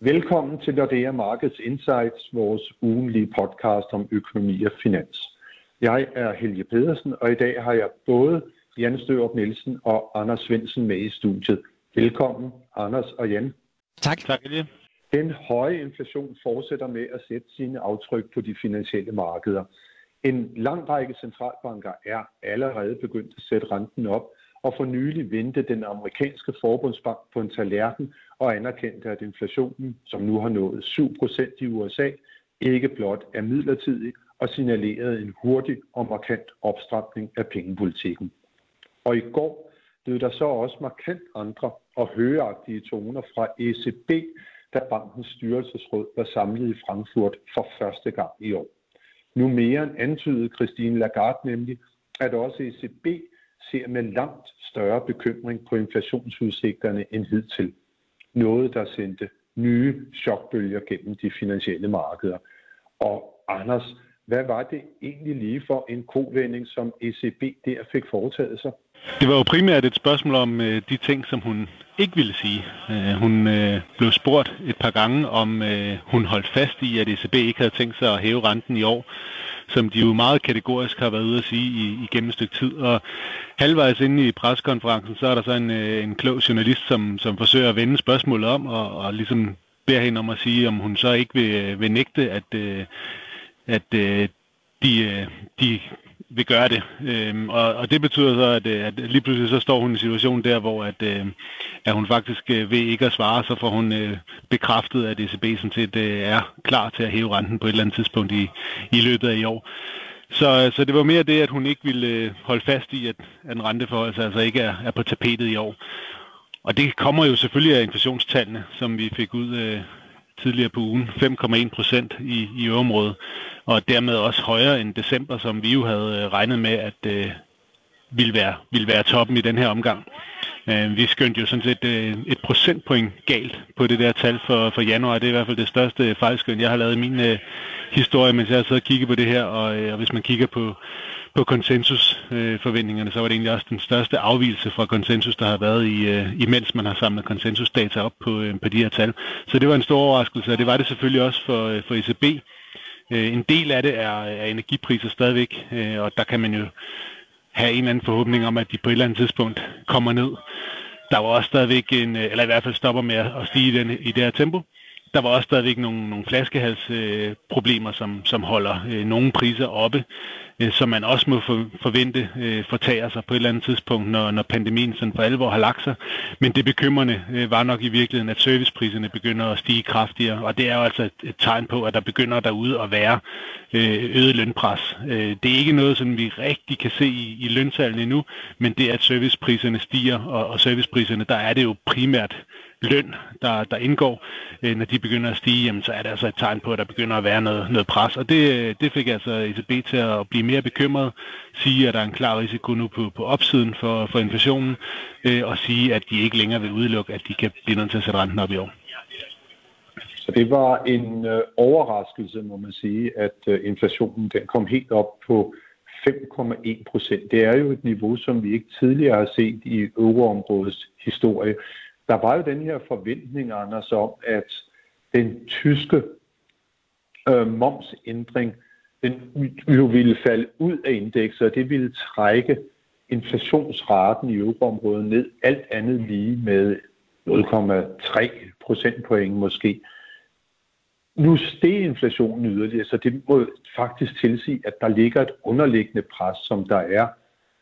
Velkommen til Nordea Markets Insights, vores ugenlige podcast om økonomi og finans. Jeg er Helge Pedersen, og i dag har jeg både Jan Størup Nielsen og Anders Svendsen med i studiet. Velkommen, Anders og Jan. Tak. Tak, Helge. Den høje inflation fortsætter med at sætte sine aftryk på de finansielle markeder. En lang række centralbanker er allerede begyndt at sætte renten op, og for nylig vendte den amerikanske forbundsbank på en tallerken og anerkendte, at inflationen, som nu har nået 7% i USA, ikke blot er midlertidig og signalerede en hurtig og markant opstramning af pengepolitikken. Og i går lød der så også markant andre og højagtige toner fra ECB, da bankens styrelsesråd var samlet i Frankfurt for første gang i år. Nu mere end antydede Christine Lagarde nemlig, at også ECB ser med langt større bekymring på inflationsudsigterne end hidtil. Noget, der sendte nye chokbølger gennem de finansielle markeder. Og Anders, hvad var det egentlig lige for en kovending, som ECB der fik foretaget sig? Det var jo primært et spørgsmål om øh, de ting, som hun ikke ville sige. Øh, hun øh, blev spurgt et par gange, om øh, hun holdt fast i, at ECB ikke havde tænkt sig at hæve renten i år, som de jo meget kategorisk har været ude at sige i, igennem et stykke tid. Og halvvejs inde i preskonferencen, så er der så en, øh, en klog journalist, som, som forsøger at vende spørgsmålet om, og, og ligesom beder hende om at sige, om hun så ikke vil, øh, vil nægte, at, øh, at de, de vil gøre det. Øhm, og, og det betyder så, at, øh, at lige pludselig så står hun i en situation der, hvor at, øh, at hun faktisk øh, ved ikke at svare, så får hun øh, bekræftet, at ECB sådan set øh, er klar til at hæve renten på et eller andet tidspunkt i, i løbet af i år. Så, så det var mere det, at hun ikke ville øh, holde fast i, at, at en renteforhold altså ikke er, er på tapetet i år. Og det kommer jo selvfølgelig af inflationstallene, som vi fik ud øh, tidligere på ugen, 5,1 procent i, i øvrigt, og dermed også højere end december, som vi jo havde øh, regnet med, at øh, ville, være, ville være toppen i den her omgang. Øh, vi skyndte jo sådan set øh, et procentpoint galt på det der tal for, for januar. Det er i hvert fald det største fejlskøn, jeg har lavet i min øh, historie, mens jeg har siddet og kigget på det her, og, øh, og hvis man kigger på på konsensusforventningerne, øh, så var det egentlig også den største afvielse fra konsensus, der har været i, øh, imens man har samlet konsensusdata op på, øh, på de her tal. Så det var en stor overraskelse, og det var det selvfølgelig også for, øh, for ECB. Øh, en del af det er, er energipriser stadigvæk, øh, og der kan man jo have en eller anden forhåbning om, at de på et eller andet tidspunkt kommer ned. Der var også stadigvæk en, øh, eller i hvert fald stopper med at stige i, den, i det her tempo der var også stadigvæk nogle, nogle flaskehalsproblemer, øh, som, som holder øh, nogle priser oppe, øh, som man også må for, forvente øh, fortager sig på et eller andet tidspunkt, når, når pandemien sådan for alvor har lagt sig. Men det bekymrende øh, var nok i virkeligheden, at servicepriserne begynder at stige kraftigere, og det er jo altså et, et tegn på, at der begynder derude at være øh, øget lønpres. Øh, det er ikke noget, som vi rigtig kan se i, i løntallene endnu, men det er, at servicepriserne stiger, og, og servicepriserne, der er det jo primært løn, der, der indgår, øh, når de begynder at stige, jamen, så er det altså et tegn på, at der begynder at være noget, noget pres. Og det, øh, det fik altså ECB til at blive mere bekymret, sige, at der er en klar risiko nu på, på opsiden for, for inflationen, øh, og sige, at de ikke længere vil udelukke, at de kan blive nødt til at sætte renten op i år. Så det var en øh, overraskelse, må man sige, at øh, inflationen den kom helt op på 5,1 procent. Det er jo et niveau, som vi ikke tidligere har set i euroområdets historie der var jo den her forventning, Anders, om, at den tyske øh, momsændring, den jo ville falde ud af indekset, og det ville trække inflationsraten i euroområdet ned, alt andet lige med 0,3 procentpoint måske. Nu steg inflationen yderligere, så det må faktisk tilsige, at der ligger et underliggende pres, som der er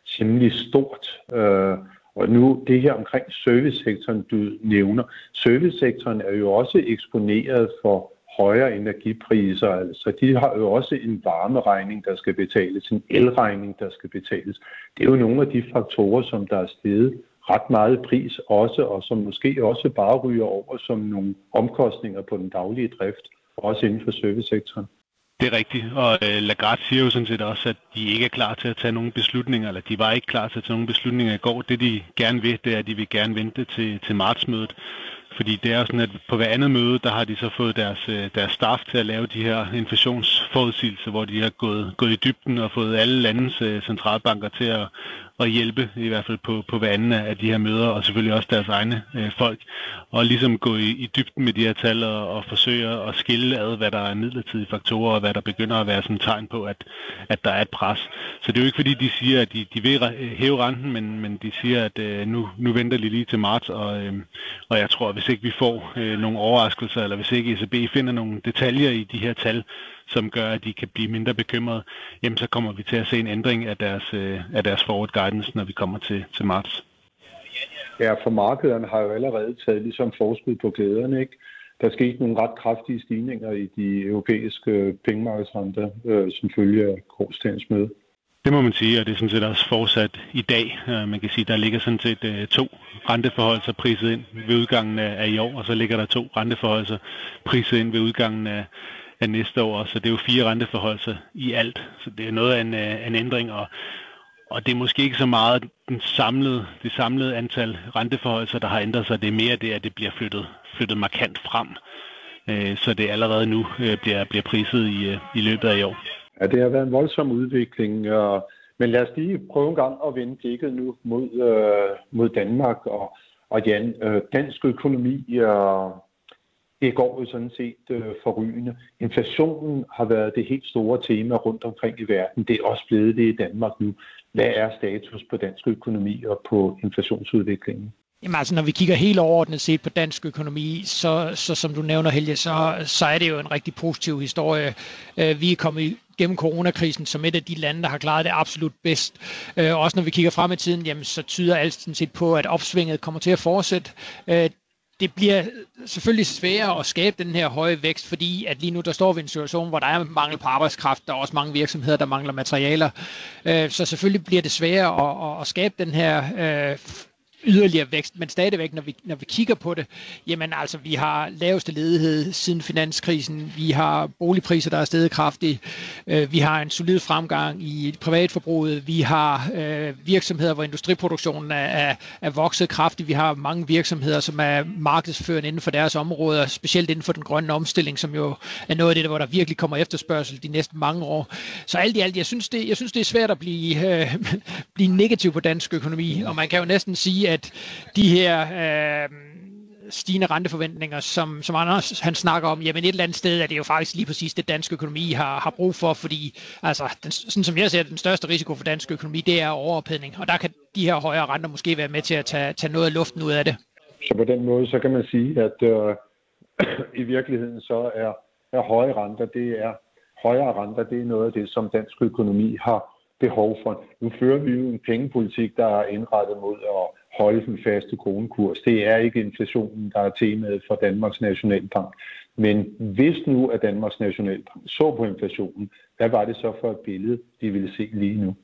temmelig stort. Øh, og nu det her omkring servicesektoren, du nævner. Servicesektoren er jo også eksponeret for højere energipriser. Altså, de har jo også en varmeregning, der skal betales, en elregning, der skal betales. Det er jo nogle af de faktorer, som der er steget ret meget pris også, og som måske også bare ryger over som nogle omkostninger på den daglige drift, også inden for servicesektoren. Det er rigtigt, og øh, Lagarde siger jo sådan set også, at de ikke er klar til at tage nogen beslutninger, eller de var ikke klar til at tage nogen beslutninger i går. Det de gerne vil, det er, at de vil gerne vente til, til martsmødet. Fordi det er sådan, at på hver andet møde, der har de så fået deres, øh, deres staff til at lave de her forudsigelse, hvor de har gået, gået i dybden og fået alle landets øh, centralbanker til at, at hjælpe, i hvert fald på, på hver anden af de her møder, og selvfølgelig også deres egne øh, folk, og ligesom gå i, i dybden med de her tal og, og forsøge at skille ad, hvad der er midlertidige faktorer, og hvad der begynder at være sådan et tegn på, at, at der er et pres. Så det er jo ikke fordi, de siger, at de, de vil øh, hæve renten, men, men de siger, at øh, nu, nu venter de lige til marts, og, øh, og jeg tror, at hvis ikke vi får øh, nogle overraskelser, eller hvis ikke ECB finder nogle detaljer i de her tal, som gør, at de kan blive mindre bekymrede, jamen så kommer vi til at se en ændring af deres, øh, af deres forward guidance, når vi kommer til, til marts. Ja, for markederne har jo allerede taget ligesom forskud på glæderne, ikke? Der skete nogle ret kraftige stigninger i de europæiske pengemarkedsrenter, øh, som følge af gårdsdagens møde. Det må man sige, og det er sådan set også fortsat i dag. Uh, man kan sige, der ligger sådan set uh, to renteforholdelser priset ind ved udgangen af, af i år, og så ligger der to renteforholdelser priset ind ved udgangen af, af næste år. Så det er jo fire renteforholdelser i alt. Så det er noget af en, øh, en ændring, og, og det er måske ikke så meget den samlede, det samlede antal renteforholdelser, der har ændret sig. Det er mere det, at det bliver flyttet, flyttet markant frem. Uh, så det allerede nu øh, bliver, bliver priset i, i løbet af i år. Ja, det har været en voldsom udvikling, og, men lad os lige prøve en gang at vende blikket nu mod, øh, mod Danmark. Og, og Jan, øh, dansk økonomi og det går jo sådan set øh, forrygende. Inflationen har været det helt store tema rundt omkring i verden. Det er også blevet det i Danmark nu. Hvad er status på dansk økonomi og på inflationsudviklingen? Jamen altså, når vi kigger helt overordnet set på dansk økonomi, så, så som du nævner, Helge, så, så er det jo en rigtig positiv historie. Øh, vi er kommet gennem coronakrisen som et af de lande, der har klaret det absolut bedst. Øh, også når vi kigger frem i tiden, jamen, så tyder alt sådan set på, at opsvinget kommer til at fortsætte. Øh, det bliver selvfølgelig sværere at skabe den her høje vækst, fordi at lige nu der står vi i en situation, hvor der er mangel på arbejdskraft, der er også mange virksomheder, der mangler materialer. Øh, så selvfølgelig bliver det sværere at, at skabe den her øh, yderligere vækst, men stadigvæk, når vi, når vi kigger på det, jamen altså, vi har laveste ledighed siden finanskrisen, vi har boligpriser, der er steget kraftigt, øh, vi har en solid fremgang i privatforbruget, vi har øh, virksomheder, hvor industriproduktionen er, er, er vokset kraftigt, vi har mange virksomheder, som er markedsførende inden for deres områder, specielt inden for den grønne omstilling, som jo er noget af det, hvor der virkelig kommer efterspørgsel de næste mange år. Så alt i alt, jeg synes, det, jeg synes, det er svært at blive, øh, blive negativ på dansk økonomi, og man kan jo næsten sige, at de her øh, stigende renteforventninger, som, som Anders han snakker om, jamen et eller andet sted er det jo faktisk lige præcis det, dansk økonomi har, har brug for, fordi altså, den, sådan som jeg ser den største risiko for dansk økonomi, det er overophedning, og der kan de her højere renter måske være med til at tage, tage noget af luften ud af det. Så på den måde, så kan man sige, at øh, i virkeligheden så er, er høje renter, det er højere renter, det er noget af det, som dansk økonomi har behov for. Nu fører vi jo en pengepolitik, der er indrettet mod at holde den faste kronekurs. Det er ikke inflationen, der er temaet for Danmarks Nationalbank. Men hvis nu at Danmarks Nationalbank så på inflationen, hvad var det så for et billede, de ville se lige nu?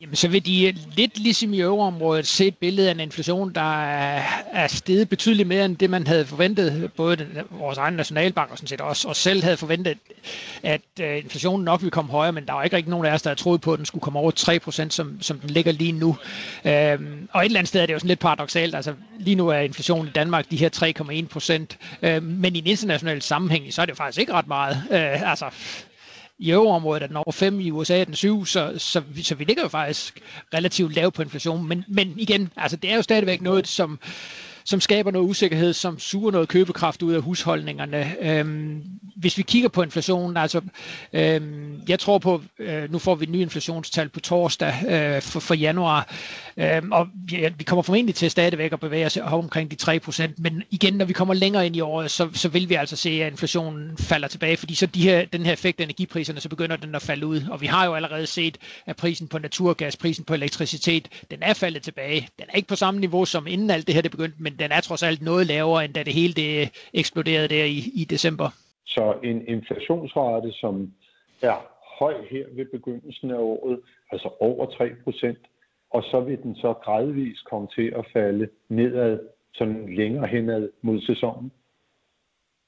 Jamen, så vil de øh, lidt ligesom i euroområdet se et billede af en inflation, der er, er steget betydeligt mere end det, man havde forventet. Både den, vores egen nationalbank og sådan set også os selv havde forventet, at øh, inflationen nok ville komme højere, men der var ikke rigtig nogen af os, der havde troet på, at den skulle komme over 3%, som, som den ligger lige nu. Øhm, og et eller andet sted er det jo sådan lidt paradoxalt. Altså, lige nu er inflationen i Danmark de her 3,1%, uh, øhm, men i en international sammenhæng, så er det jo faktisk ikke ret meget. Øh, altså, i euroområdet er den over 5, i USA er den 7, så, så, så vi ligger jo faktisk relativt lavt på inflation. Men, men igen, altså det er jo stadigvæk noget, som, som skaber noget usikkerhed, som suger noget købekraft ud af husholdningerne. Øhm, hvis vi kigger på inflationen, altså øhm, jeg tror på, øh, nu får vi nye inflationstal på torsdag øh, for, for januar, øhm, og vi, vi kommer formentlig til stadigvæk at bevæge os omkring de 3%, men igen, når vi kommer længere ind i året, så, så vil vi altså se, at inflationen falder tilbage, fordi så de her, den her effekt af energipriserne, så begynder den at falde ud, og vi har jo allerede set, at prisen på naturgas, prisen på elektricitet, den er faldet tilbage. Den er ikke på samme niveau som inden alt det her det begyndte, men den er trods alt noget lavere, end da det hele det eksploderede der i, i december. Så en inflationsrate, som er høj her ved begyndelsen af året, altså over 3 procent, og så vil den så gradvist komme til at falde nedad sådan længere henad mod sæsonen?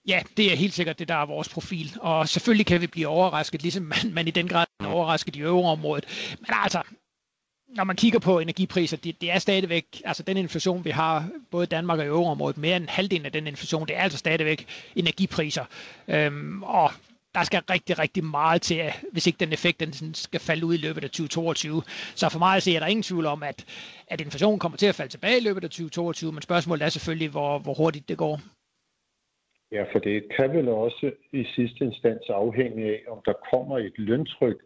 Ja, det er helt sikkert det, der er vores profil. Og selvfølgelig kan vi blive overrasket, ligesom man, man i den grad er overrasket i øvreområdet. Men altså, når man kigger på energipriser, det, det er stadigvæk, altså den inflation, vi har, både i Danmark og i euroområdet, mere end halvdelen af den inflation, det er altså stadigvæk energipriser. Øhm, og der skal rigtig, rigtig meget til, hvis ikke den effekt den skal falde ud i løbet af 2022. Så for mig at se, er der ingen tvivl om, at, at inflationen kommer til at falde tilbage i løbet af 2022, men spørgsmålet er selvfølgelig, hvor, hvor hurtigt det går. Ja, for det kan vel også i sidste instans afhænge af, om der kommer et løntryk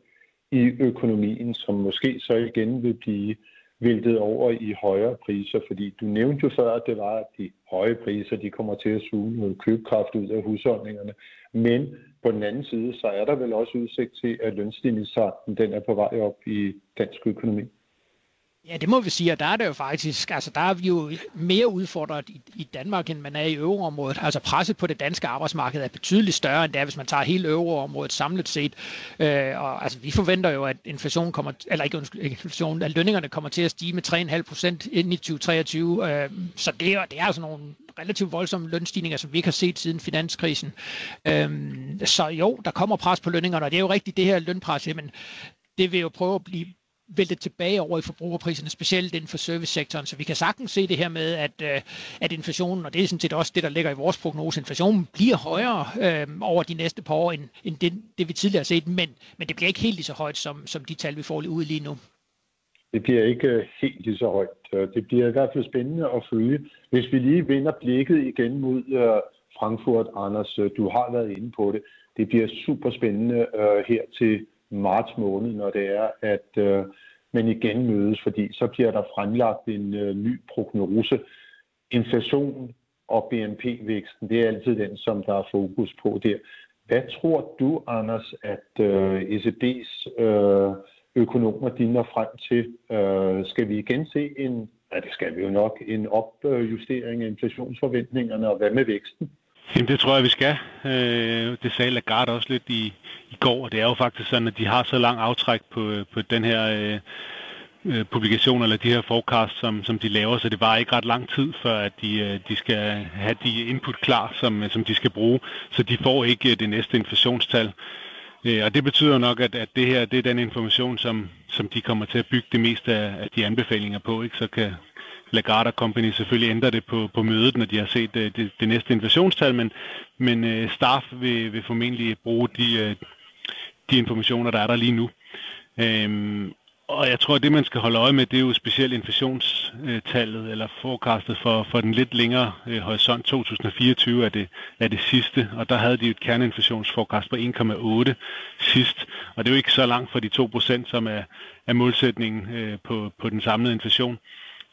i økonomien, som måske så igen vil blive væltet over i højere priser, fordi du nævnte jo før, at det var, at de høje priser de kommer til at suge noget købekraft ud af husholdningerne. Men på den anden side, så er der vel også udsigt til, at lønstigningstakten den er på vej op i dansk økonomi. Ja, det må vi sige, og der er det jo faktisk, altså der er vi jo mere udfordret i, i Danmark, end man er i euroområdet. Altså presset på det danske arbejdsmarked er betydeligt større, end det er, hvis man tager hele euroområdet samlet set. Øh, og altså, vi forventer jo, at inflationen kommer, eller ikke inflation, at lønningerne kommer til at stige med 3,5 procent ind i 2023. Øh, så det er, det er altså nogle relativt voldsomme lønstigninger, som vi ikke har set siden finanskrisen. Øh, så jo, der kommer pres på lønningerne, og det er jo rigtigt det her lønpres, men det vil jo prøve at blive væltet tilbage over i forbrugerpriserne, specielt inden for servicesektoren. Så vi kan sagtens se det her med, at, øh, at inflationen, og det er sådan set også det, der ligger i vores prognose, inflationen bliver højere øh, over de næste par år, end, end det, det, vi tidligere har set, men, men det bliver ikke helt lige så højt, som, som de tal, vi får ud lige nu. Det bliver ikke øh, helt lige så højt. Det bliver i hvert fald spændende at følge. Hvis vi lige vender blikket igen mod øh, Frankfurt, Anders, øh, du har været inde på det. Det bliver super spændende her til marts måned, når det er, at øh, man igen mødes, fordi så bliver der fremlagt en øh, ny prognose. Inflation og BNP-væksten, det er altid den, som der er fokus på der. Hvad tror du, Anders, at øh, ECB's øh, økonomer de når frem til? Øh, skal vi igen se en, ja det skal vi jo nok, en opjustering af inflationsforventningerne, og hvad med væksten? Jamen, det tror jeg, vi skal. Øh, det sagde Lagarde også lidt i, i går, og det er jo faktisk sådan, at de har så lang aftræk på, øh, på den her øh, øh, publikation, eller de her forecast, som, som de laver, så det var ikke ret lang tid, før at de, øh, de skal have de input klar, som, som de skal bruge, så de får ikke det næste inflationstal. Og det betyder nok, at, at det her det er den information, som, som de kommer til at bygge det meste af, af de anbefalinger på. Ikke? Så kan, Lagarde Company selvfølgelig ændrer det på, på mødet, når de har set uh, det, det næste inflationstal, men, men øh, staff vil, vil formentlig bruge de, øh, de informationer, der er der lige nu. Øhm, og jeg tror, at det, man skal holde øje med, det er jo specielt inflationstallet eller forecastet for, for den lidt længere øh, horisont. 2024 er det, er det sidste, og der havde de et kerneinflationsforecast på 1,8 sidst. Og det er jo ikke så langt fra de 2%, som er, er målsætningen øh, på, på den samlede inflation. Øh,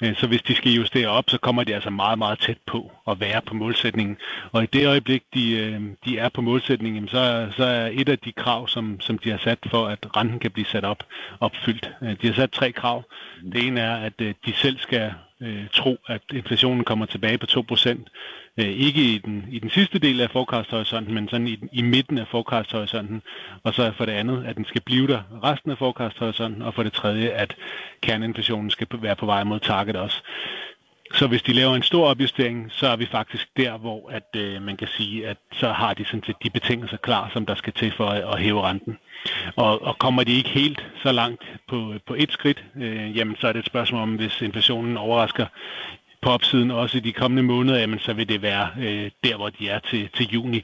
Øh, så hvis de skal justere op, så kommer de altså meget, meget tæt på at være på målsætningen. Og i det øjeblik, de, øh, de er på målsætningen, så, så er et af de krav, som, som de har sat for, at renten kan blive sat op, opfyldt. Øh, de har sat tre krav. Det ene er, at de selv skal øh, tro, at inflationen kommer tilbage på 2%. Øh, ikke i den, i den sidste del af forecast-horisonten, men sådan i, i midten af forecast-horisonten. Og så for det andet, at den skal blive der resten af forecast-horisonten. Og for det tredje, at kerneinflationen skal være på vej mod target også. Så hvis de laver en stor opjustering, så er vi faktisk der, hvor at, øh, man kan sige, at så har de sådan set de betingelser klar, som der skal til for at, at hæve renten. Og, og kommer de ikke helt så langt på, på et skridt, øh, jamen så er det et spørgsmål om, hvis inflationen overrasker på opsiden også i de kommende måneder, jamen så vil det være øh, der, hvor de er til, til juni.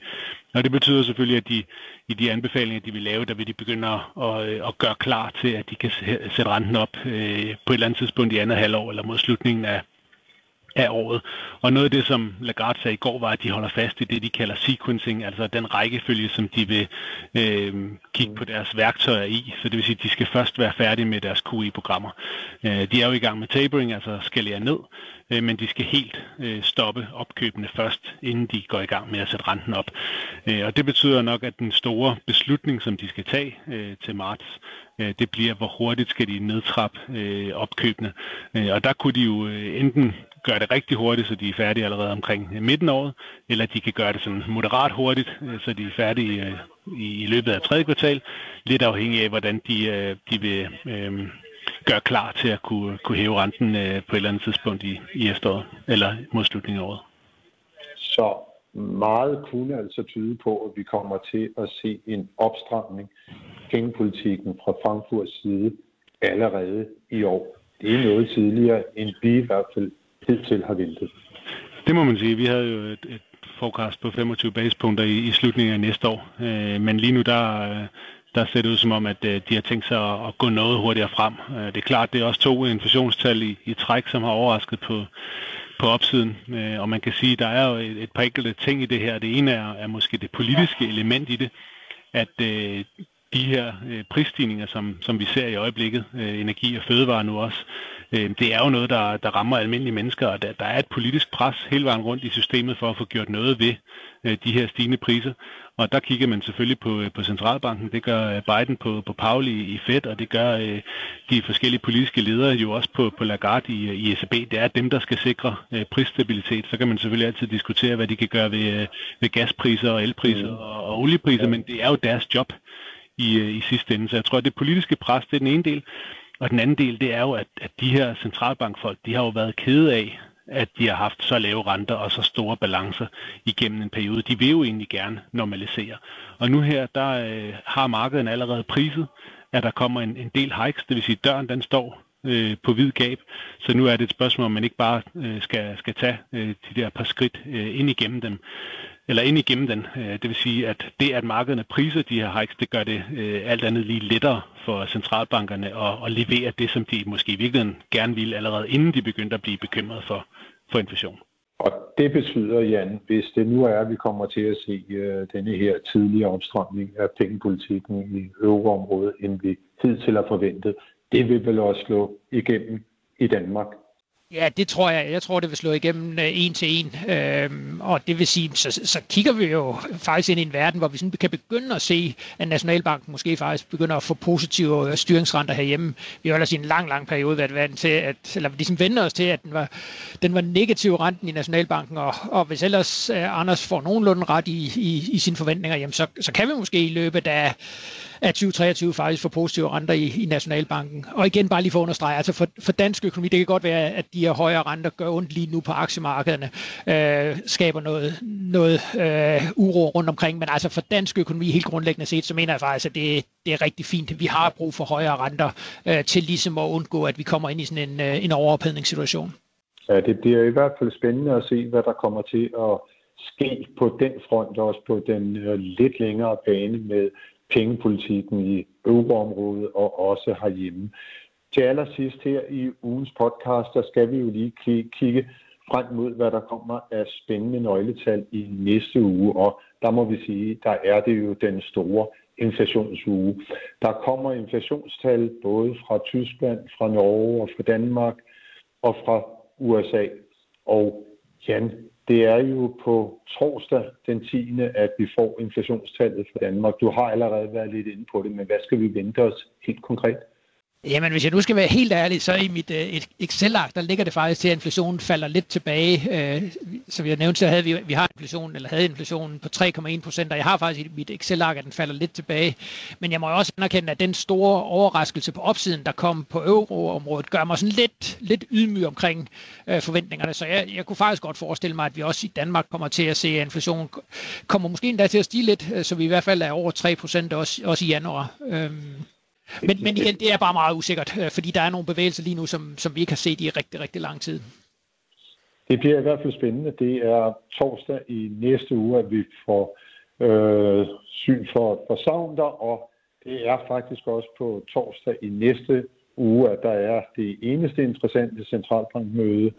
Og det betyder selvfølgelig, at de i de anbefalinger, de vil lave, der vil de begynde at, at, at gøre klar til, at de kan sætte renten op øh, på et eller andet tidspunkt i andet halvår eller mod slutningen af, af året. Og noget af det, som Lagarde sagde i går, var, at de holder fast i det, de kalder sequencing, altså den rækkefølge, som de vil øh, kigge på deres værktøjer i. Så det vil sige, at de skal først være færdige med deres QE-programmer. Øh, de er jo i gang med tapering, altså skalere ned, øh, men de skal helt øh, stoppe opkøbene først, inden de går i gang med at sætte renten op. Øh, og det betyder nok, at den store beslutning, som de skal tage øh, til marts, øh, det bliver, hvor hurtigt skal de nedtrappe øh, opkøbene. Øh, og der kunne de jo øh, enten gøre det rigtig hurtigt, så de er færdige allerede omkring øh, midten af året, eller de kan gøre det sådan moderat hurtigt, øh, så de er færdige øh, i løbet af tredje kvartal, lidt afhængig af, hvordan de, de vil øh, gøre klar til at kunne, kunne hæve renten øh, på et eller andet tidspunkt i, i efteråret, eller mod slutningen af året. Så meget kunne altså tyde på, at vi kommer til at se en opstramning pengepolitikken fra Frankfurts side allerede i år. Det er noget tidligere, end vi i hvert fald hidtil har ventet. Det må man sige. Vi havde jo et, et forecast på 25 basispunkter i, i slutningen af næste år. Øh, men lige nu der, der ser det ud som om, at øh, de har tænkt sig at, at gå noget hurtigere frem. Øh, det er klart, det er også to inflationstal i, i træk, som har overrasket på, på opsiden. Øh, og man kan sige, at der er jo et, et par enkelte ting i det her. Det ene er, er måske det politiske element i det, at øh, de her øh, prisstigninger, som, som vi ser i øjeblikket, øh, energi og fødevare nu også, øh, det er jo noget, der, der rammer almindelige mennesker, og der, der er et politisk pres hele vejen rundt i systemet for at få gjort noget ved øh, de her stigende priser. Og der kigger man selvfølgelig på, øh, på centralbanken. Det gør øh, Biden på, på Paul i, Fed, og det gør øh, de forskellige politiske ledere jo også på, på Lagarde i, i ECB. Det er dem, der skal sikre øh, prisstabilitet. Så kan man selvfølgelig altid diskutere, hvad de kan gøre ved, øh, ved gaspriser og elpriser mm. og, og oliepriser, men det er jo deres job i, i sidste ende. Så jeg tror, at det politiske pres, det er den ene del. Og den anden del, det er jo, at, at de her centralbankfolk, de har jo været kede af, at de har haft så lave renter og så store balancer igennem en periode. De vil jo egentlig gerne normalisere. Og nu her, der øh, har markedet allerede priset, at der kommer en, en del hikes, det vil sige, at døren den står øh, på hvid gab. Så nu er det et spørgsmål, om man ikke bare øh, skal, skal tage øh, de der par skridt øh, ind igennem dem eller ind igennem den. Øh, det vil sige, at det, at markederne priser de her hikes, det gør det øh, alt andet lige lettere for centralbankerne at, at levere det, som de måske i virkeligheden gerne ville allerede inden de begyndte at blive bekymret for, for inflation. Og det betyder, Jan, hvis det nu er, at vi kommer til at se uh, denne her tidlige omstrømning af pengepolitikken i euroområdet, end vi hidtil har forventet, det vil vel også slå igennem i Danmark Ja, det tror jeg. Jeg tror, det vil slå igennem øh, en til en. Øhm, og det vil sige, så, så kigger vi jo faktisk ind i en verden, hvor vi sådan kan begynde at se, at Nationalbanken måske faktisk begynder at få positive øh, styringsrenter herhjemme. Vi har ellers i en lang, lang periode været vant til, at, eller vi ligesom vender os til, at den var, den var negativ renten i Nationalbanken, og, og hvis ellers øh, Anders får nogenlunde ret i, i, i sine forventninger, jamen så, så kan vi måske i løbet af af 2023 faktisk for positive renter i, i Nationalbanken. Og igen bare lige for at understrege, altså for, for dansk økonomi, det kan godt være, at de her højere renter gør ondt lige nu på aktiemarkederne, øh, skaber noget, noget øh, uro rundt omkring, men altså for dansk økonomi helt grundlæggende set, så mener jeg faktisk, at det, det er rigtig fint. Vi har brug for højere renter øh, til ligesom at undgå, at vi kommer ind i sådan en, øh, en overophedningssituation. Ja, det bliver i hvert fald spændende at se, hvad der kommer til at ske på den front, også på den øh, lidt længere bane med pengepolitikken i euroområdet og også herhjemme. Til allersidst her i ugens podcast, der skal vi jo lige kigge frem mod, hvad der kommer af spændende nøgletal i næste uge, og der må vi sige, der er det jo den store inflationsuge. Der kommer inflationstal både fra Tyskland, fra Norge og fra Danmark og fra USA. Og Jan, det er jo på torsdag den 10. at vi får inflationstallet for Danmark. Du har allerede været lidt inde på det, men hvad skal vi vente os helt konkret? Jamen, hvis jeg nu skal være helt ærlig, så i mit øh, Excel-ark, der ligger det faktisk til, at inflationen falder lidt tilbage. Øh, som jeg nævnte, så havde vi, vi har inflation, eller havde inflationen på 3,1 procent, og jeg har faktisk i mit Excel-ark, at den falder lidt tilbage. Men jeg må også anerkende, at den store overraskelse på opsiden, der kom på euroområdet, gør mig sådan lidt, lidt ydmyg omkring øh, forventningerne. Så jeg, jeg kunne faktisk godt forestille mig, at vi også i Danmark kommer til at se, at inflationen kommer måske endda til at stige lidt, øh, så vi i hvert fald er over 3 procent også, også i januar. Øh, men, men igen, det er bare meget usikkert, øh, fordi der er nogle bevægelser lige nu, som, som vi ikke har set i rigtig, rigtig lang tid. Det bliver i hvert fald spændende. Det er torsdag i næste uge, at vi får øh, syn for, for Sounder, og det er faktisk også på torsdag i næste uge, at der er det eneste interessante centralbankmøde,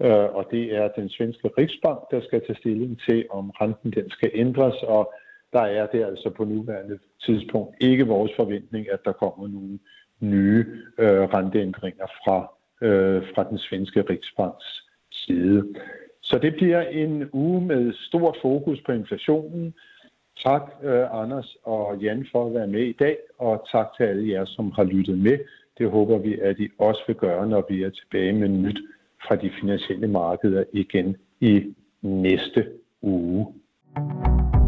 øh, og det er den svenske Riksbank, der skal tage stilling til, om renten den skal ændres, og der er det altså på nuværende tidspunkt ikke vores forventning, at der kommer nogle nye øh, renteændringer fra, øh, fra den svenske Riksbanks side. Så det bliver en uge med stort fokus på inflationen. Tak øh, Anders og Jan for at være med i dag, og tak til alle jer, som har lyttet med. Det håber vi, at I også vil gøre, når vi er tilbage med nyt fra de finansielle markeder igen i næste uge. thank you